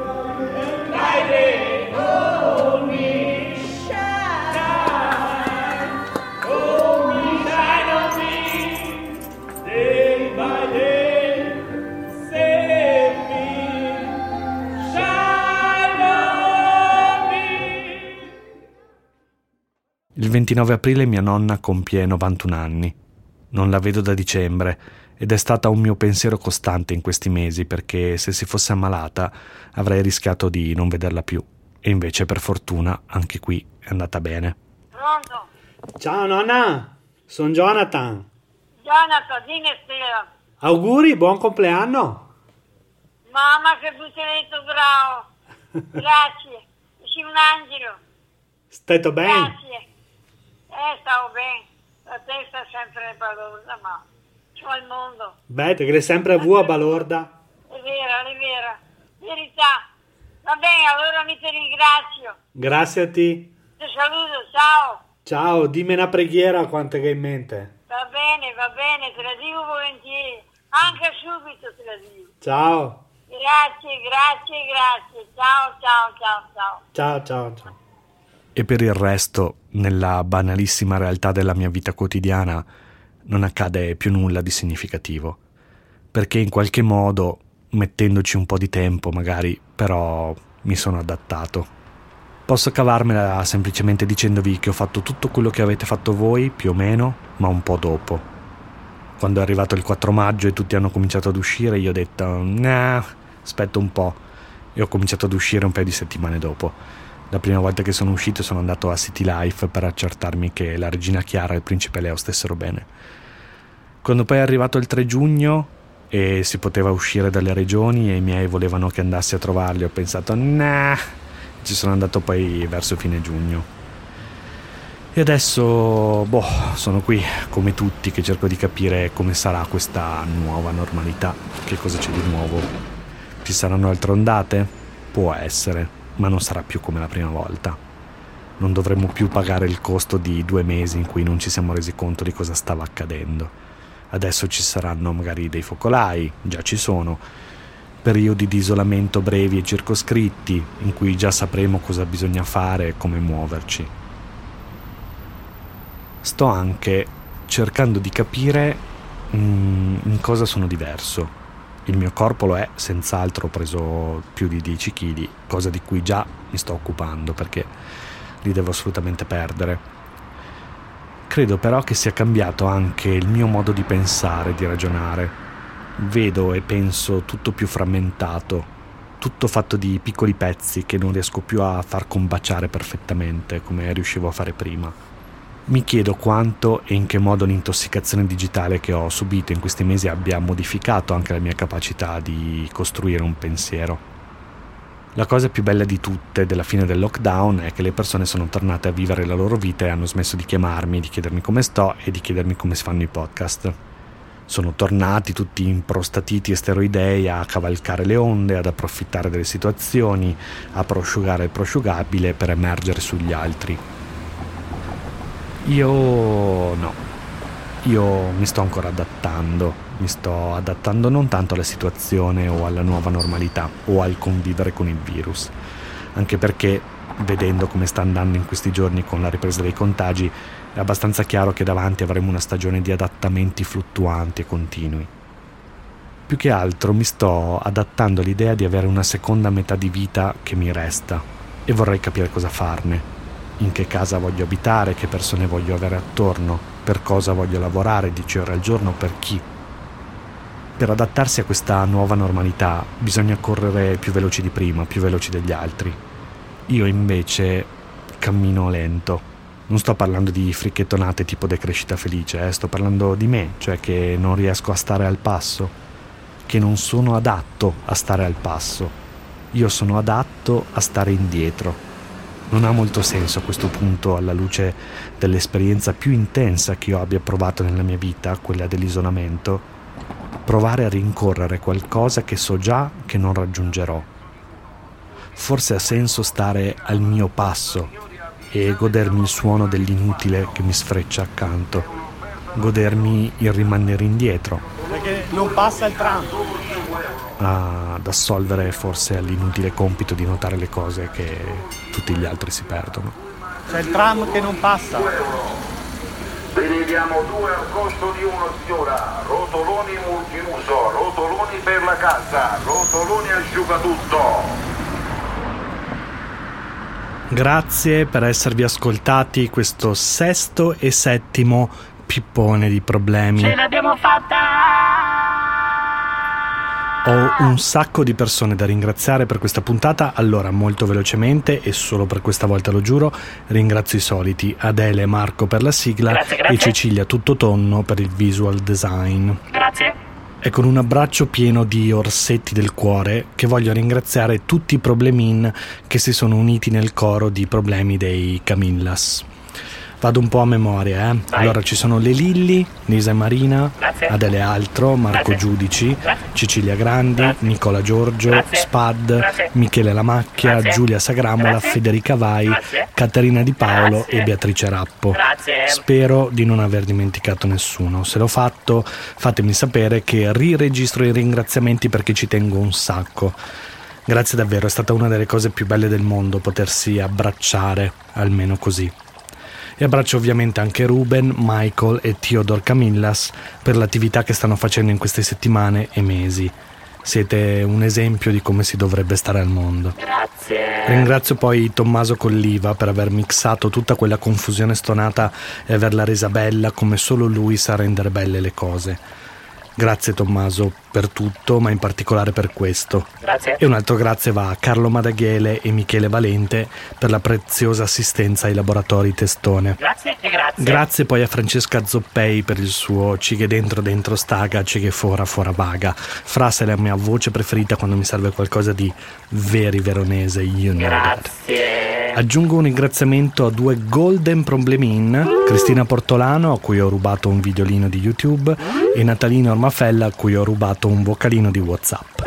29 aprile mia nonna compie 91 anni. Non la vedo da dicembre ed è stata un mio pensiero costante in questi mesi perché se si fosse ammalata avrei rischiato di non vederla più. E invece per fortuna anche qui è andata bene. Ciao nonna, sono Jonathan. Jonathan, dimmi stasera. Auguri, buon compleanno. Mamma che buccialetto bravo. Grazie. Sei un angelo. Stai bene? Grazie. Eh, stavo bene. La testa è sempre balorda, ma c'ho il mondo. Beh, te che sempre a vu a balorda. È vero, è vero. Verità. Va bene, allora mi ti ringrazio. Grazie a ti. Ti saluto, ciao. Ciao, dimmi una preghiera quante che hai in mente. Va bene, va bene, te la dico volentieri. Anche subito te la dico. Ciao. Grazie, grazie, grazie. Ciao, ciao, ciao, ciao. Ciao, ciao, ciao. E per il resto, nella banalissima realtà della mia vita quotidiana, non accade più nulla di significativo. Perché in qualche modo, mettendoci un po' di tempo magari, però mi sono adattato. Posso cavarmela semplicemente dicendovi che ho fatto tutto quello che avete fatto voi, più o meno, ma un po' dopo. Quando è arrivato il 4 maggio e tutti hanno cominciato ad uscire, io ho detto, nah, aspetta un po'. E ho cominciato ad uscire un paio di settimane dopo. La prima volta che sono uscito sono andato a City Life per accertarmi che la regina Chiara e il principe Leo stessero bene. Quando poi è arrivato il 3 giugno e si poteva uscire dalle regioni e i miei volevano che andassi a trovarli, ho pensato, nah, ci sono andato poi verso fine giugno. E adesso, boh, sono qui come tutti che cerco di capire come sarà questa nuova normalità, che cosa c'è di nuovo. Ci saranno altre ondate? Può essere, ma non sarà più come la prima volta. Non dovremo più pagare il costo di due mesi in cui non ci siamo resi conto di cosa stava accadendo. Adesso ci saranno magari dei focolai, già ci sono, periodi di isolamento brevi e circoscritti in cui già sapremo cosa bisogna fare e come muoverci sto anche cercando di capire mm, in cosa sono diverso. Il mio corpo lo è, senz'altro ho preso più di 10 kg, cosa di cui già mi sto occupando perché li devo assolutamente perdere. Credo però che sia cambiato anche il mio modo di pensare, di ragionare. Vedo e penso tutto più frammentato, tutto fatto di piccoli pezzi che non riesco più a far combaciare perfettamente come riuscivo a fare prima. Mi chiedo quanto e in che modo l'intossicazione digitale che ho subito in questi mesi abbia modificato anche la mia capacità di costruire un pensiero. La cosa più bella di tutte della fine del lockdown è che le persone sono tornate a vivere la loro vita e hanno smesso di chiamarmi, di chiedermi come sto e di chiedermi come si fanno i podcast. Sono tornati tutti improstatiti e steroidei a cavalcare le onde, ad approfittare delle situazioni, a prosciugare il prosciugabile per emergere sugli altri. Io no, io mi sto ancora adattando, mi sto adattando non tanto alla situazione o alla nuova normalità o al convivere con il virus, anche perché vedendo come sta andando in questi giorni con la ripresa dei contagi è abbastanza chiaro che davanti avremo una stagione di adattamenti fluttuanti e continui. Più che altro mi sto adattando all'idea di avere una seconda metà di vita che mi resta e vorrei capire cosa farne in che casa voglio abitare, che persone voglio avere attorno, per cosa voglio lavorare 10 ore al giorno, per chi. Per adattarsi a questa nuova normalità bisogna correre più veloci di prima, più veloci degli altri. Io invece cammino lento. Non sto parlando di fricchettonate tipo decrescita felice, eh? sto parlando di me, cioè che non riesco a stare al passo, che non sono adatto a stare al passo. Io sono adatto a stare indietro, non ha molto senso a questo punto, alla luce dell'esperienza più intensa che io abbia provato nella mia vita, quella dell'isolamento, provare a rincorrere qualcosa che so già che non raggiungerò. Forse ha senso stare al mio passo e godermi il suono dell'inutile che mi sfreccia accanto, godermi il rimanere indietro. Perché non passa il tram ad assolvere forse all'inutile compito di notare le cose che tutti gli altri si perdono. C'è il tram che non passa. Ve ne diamo due al costo di uno, signora. Rotoloni multiuso, rotoloni per la casa, rotoloni asciugatutto. Grazie per esservi ascoltati questo sesto e settimo pippone di problemi. Ce l'abbiamo fatta! Ho un sacco di persone da ringraziare per questa puntata, allora molto velocemente e solo per questa volta lo giuro, ringrazio i soliti Adele e Marco per la sigla grazie, grazie. e Cecilia Tuttotonno per il visual design. Grazie. È con un abbraccio pieno di orsetti del cuore che voglio ringraziare tutti i problemin che si sono uniti nel coro di problemi dei Camillas. Vado un po' a memoria, eh. Allora ci sono le Lilli, Lisa e Marina, Grazie. Adele Altro, Marco Grazie. Giudici, Grazie. Cecilia Grandi. Nicola Giorgio. Spad. Michele Lamacchia. Giulia Sagramola. Federica Vai. Caterina Di Paolo e Beatrice Rappo. Grazie. Spero di non aver dimenticato nessuno. Se l'ho fatto, fatemi sapere che riregistro i ringraziamenti perché ci tengo un sacco. Grazie davvero, è stata una delle cose più belle del mondo potersi abbracciare, almeno così. E abbraccio ovviamente anche Ruben, Michael e Theodore Camillas per l'attività che stanno facendo in queste settimane e mesi. Siete un esempio di come si dovrebbe stare al mondo. Grazie. Ringrazio poi Tommaso Colliva per aver mixato tutta quella confusione stonata e averla resa bella come solo lui sa rendere belle le cose. Grazie Tommaso per tutto, ma in particolare per questo. Grazie. E un altro grazie va a Carlo Madaghiele e Michele Valente per la preziosa assistenza ai laboratori Testone. Grazie e grazie. Grazie poi a Francesca Zoppei per il suo Cighe dentro dentro staga, cighe fora fora vaga. Frase è la mia voce preferita quando mi serve qualcosa di veri veronese, you know that. Grazie. Aggiungo un ringraziamento a due Golden Problemin, Cristina Portolano a cui ho rubato un videolino di YouTube e Natalina Ormafella a cui ho rubato un vocalino di Whatsapp.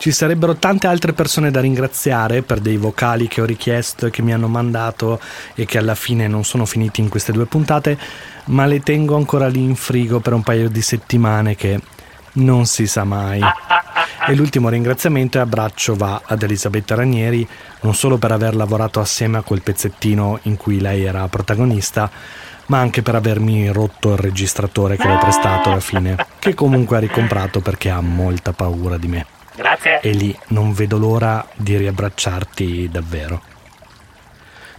Ci sarebbero tante altre persone da ringraziare per dei vocali che ho richiesto e che mi hanno mandato e che alla fine non sono finiti in queste due puntate, ma le tengo ancora lì in frigo per un paio di settimane che non si sa mai. E l'ultimo ringraziamento e abbraccio va ad Elisabetta Ranieri, non solo per aver lavorato assieme a quel pezzettino in cui lei era protagonista, ma anche per avermi rotto il registratore che le ho prestato alla fine, che comunque ha ricomprato perché ha molta paura di me. Grazie. E lì non vedo l'ora di riabbracciarti davvero.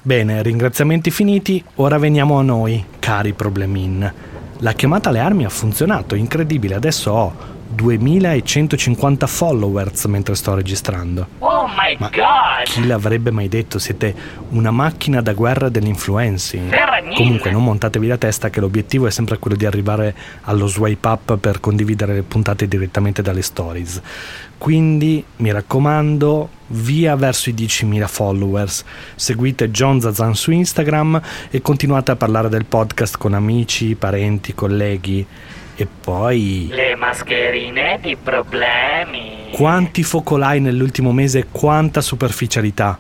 Bene, ringraziamenti finiti, ora veniamo a noi, cari problemin. La chiamata alle armi ha funzionato, incredibile, adesso ho 2150 followers mentre sto registrando. Oh my Ma god. Chi l'avrebbe mai detto? Siete una macchina da guerra dell'influencing. Mille. Comunque non montatevi la testa che l'obiettivo è sempre quello di arrivare allo swipe up per condividere le puntate direttamente dalle stories. Quindi mi raccomando, via verso i 10.000 followers. Seguite John Zazan su Instagram e continuate a parlare del podcast con amici, parenti, colleghi. E poi... Le mascherine di problemi. Quanti focolai nell'ultimo mese, quanta superficialità.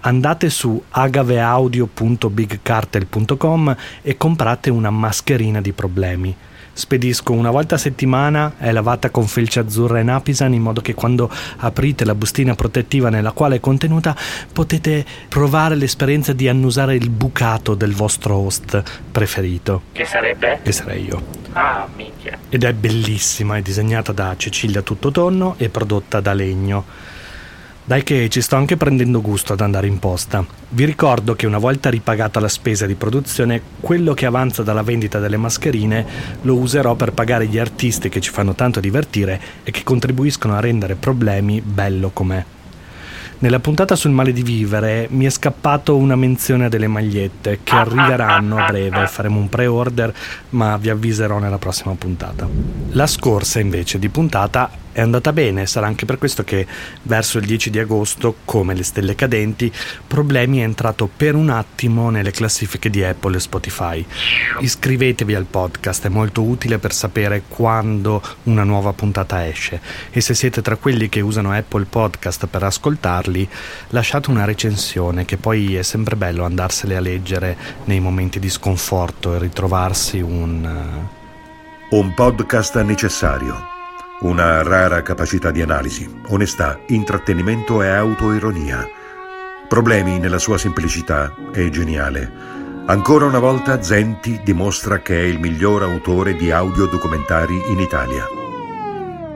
Andate su agaveaudio.bigcartel.com e comprate una mascherina di problemi. Spedisco una volta a settimana, è lavata con felce azzurra e napisan in modo che quando aprite la bustina protettiva nella quale è contenuta potete provare l'esperienza di annusare il bucato del vostro host preferito. Che sarebbe? Che sarei io. Ah, minchia. Ed è bellissima, è disegnata da Cecilia Tuttotonno e prodotta da Legno. Dai che ci sto anche prendendo gusto ad andare in posta. Vi ricordo che una volta ripagata la spesa di produzione, quello che avanza dalla vendita delle mascherine lo userò per pagare gli artisti che ci fanno tanto divertire e che contribuiscono a rendere problemi bello com'è. Nella puntata sul male di vivere mi è scappato una menzione delle magliette che arriveranno a breve, faremo un pre-order ma vi avviserò nella prossima puntata. La scorsa invece di puntata è andata bene, sarà anche per questo che verso il 10 di agosto, come le stelle cadenti, Problemi è entrato per un attimo nelle classifiche di Apple e Spotify. Iscrivetevi al podcast, è molto utile per sapere quando una nuova puntata esce e se siete tra quelli che usano Apple Podcast per ascoltarli, lasciate una recensione che poi è sempre bello andarsele a leggere nei momenti di sconforto e ritrovarsi un... eh, Un podcast necessario. Una rara capacità di analisi, onestà, intrattenimento e autoironia. Problemi nella sua semplicità è geniale. Ancora una volta Zenti dimostra che è il miglior autore di audiodocumentari in Italia.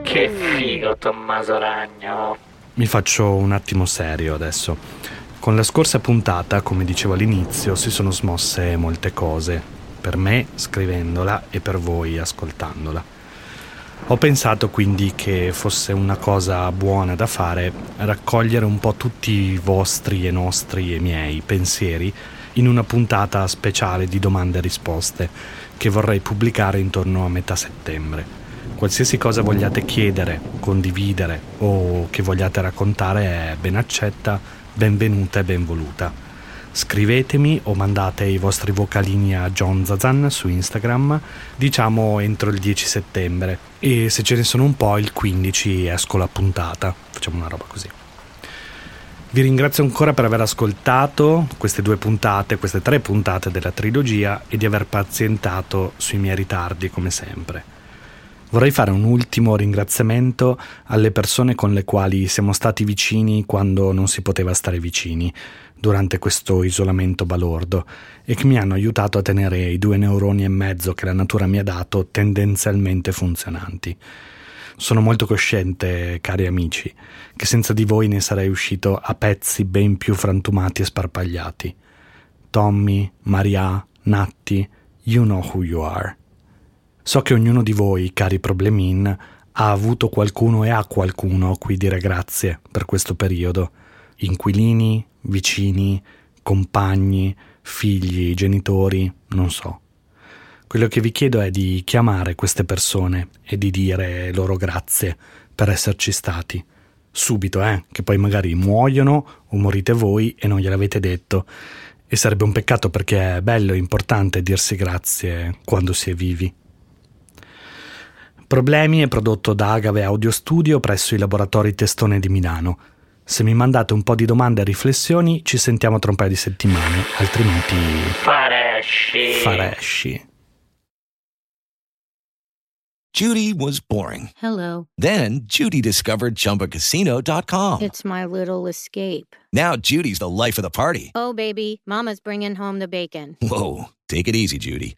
Che figo, Tommaso Ragno. Mi faccio un attimo serio adesso. Con la scorsa puntata, come dicevo all'inizio, si sono smosse molte cose. Per me scrivendola e per voi ascoltandola. Ho pensato quindi che fosse una cosa buona da fare raccogliere un po' tutti i vostri e nostri e miei pensieri in una puntata speciale di domande e risposte che vorrei pubblicare intorno a metà settembre. Qualsiasi cosa vogliate chiedere, condividere o che vogliate raccontare è ben accetta, benvenuta e benvoluta. Scrivetemi o mandate i vostri vocalini a John Zazan su Instagram, diciamo entro il 10 settembre. E se ce ne sono un po', il 15 esco la puntata. Facciamo una roba così. Vi ringrazio ancora per aver ascoltato queste due puntate, queste tre puntate della trilogia e di aver pazientato sui miei ritardi come sempre. Vorrei fare un ultimo ringraziamento alle persone con le quali siamo stati vicini quando non si poteva stare vicini durante questo isolamento balordo e che mi hanno aiutato a tenere i due neuroni e mezzo che la natura mi ha dato tendenzialmente funzionanti. Sono molto cosciente, cari amici, che senza di voi ne sarei uscito a pezzi ben più frantumati e sparpagliati. Tommy, Maria, Natti, you know who you are. So che ognuno di voi, cari problemin, ha avuto qualcuno e ha qualcuno a cui dire grazie per questo periodo. Inquilini, vicini, compagni, figli, genitori, non so. Quello che vi chiedo è di chiamare queste persone e di dire loro grazie per esserci stati. Subito, eh, che poi magari muoiono o morite voi e non gliel'avete detto. E sarebbe un peccato perché è bello e importante dirsi grazie quando si è vivi. Problemi è prodotto da Agave Audio Studio presso i laboratori Testone di Milano. Se mi mandate un po' di domande e riflessioni, ci sentiamo tra un paio di settimane, altrimenti. Faresci. Faresci. Judy was boring. Hello. Then Judy discovered ChumbaCasino.com. It's my little escape. Now Judy's the life of the party. Oh, baby, Mama's bringing home the bacon. Whoa, take it easy, Judy.